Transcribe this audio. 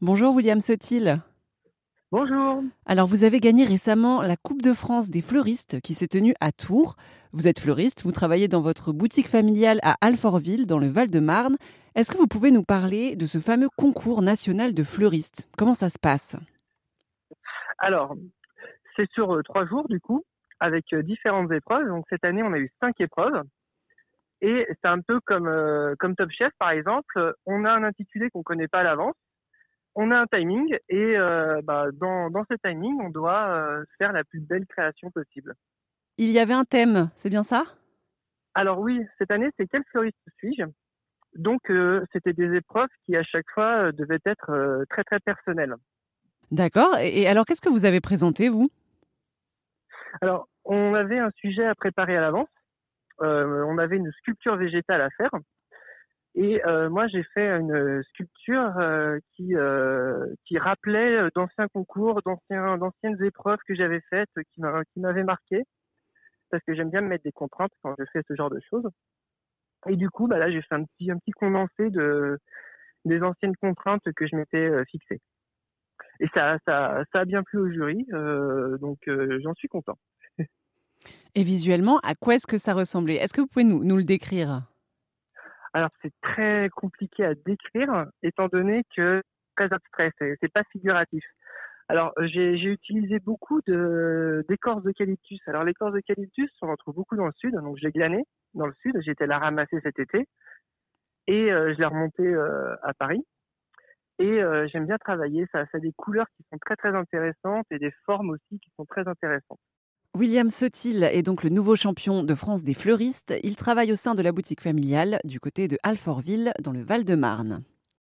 Bonjour William Sotil. Bonjour. Alors vous avez gagné récemment la Coupe de France des fleuristes qui s'est tenue à Tours. Vous êtes fleuriste, vous travaillez dans votre boutique familiale à Alfortville dans le Val-de-Marne. Est-ce que vous pouvez nous parler de ce fameux concours national de fleuristes? Comment ça se passe? Alors, c'est sur euh, trois jours du coup, avec euh, différentes épreuves. Donc cette année, on a eu cinq épreuves. Et c'est un peu comme, euh, comme Top Chef, par exemple. On a un intitulé qu'on connaît pas à l'avance. On a un timing et bah, dans, dans ce timing, on doit faire la plus belle création possible. Il y avait un thème, c'est bien ça? Alors oui, cette année, c'est quel fleuriste suis-je? Donc c'était des épreuves qui à chaque fois devaient être très très personnelles. D'accord. Et alors qu'est-ce que vous avez présenté, vous? Alors, on avait un sujet à préparer à l'avance. Euh, on avait une sculpture végétale à faire. Et euh, moi, j'ai fait une sculpture euh, qui qui rappelait d'anciens concours, d'anciennes épreuves que j'avais faites, qui m'avaient marqué, parce que j'aime bien me mettre des contraintes quand je fais ce genre de choses. Et du coup, bah là, j'ai fait un petit condensé de des anciennes contraintes que je m'étais fixées. Et ça, a bien plu au jury, euh, donc euh, j'en suis content. Et visuellement, à quoi est-ce que ça ressemblait? Est-ce que vous pouvez nous le décrire? Alors c'est très compliqué à décrire, étant donné que très abstrait, c'est pas figuratif. Alors j'ai utilisé beaucoup de d'écorce d'eucalyptus. Alors l'écorce d'eucalyptus, on en trouve beaucoup dans le sud, donc j'ai glané dans le sud. Été la ramasser cet été et euh, je l'ai remontée euh, à Paris. Et euh, j'aime bien travailler, ça, ça a des couleurs qui sont très très intéressantes et des formes aussi qui sont très intéressantes. William Sotil est donc le nouveau champion de France des fleuristes. Il travaille au sein de la boutique familiale du côté de Alfortville dans le Val-de-Marne.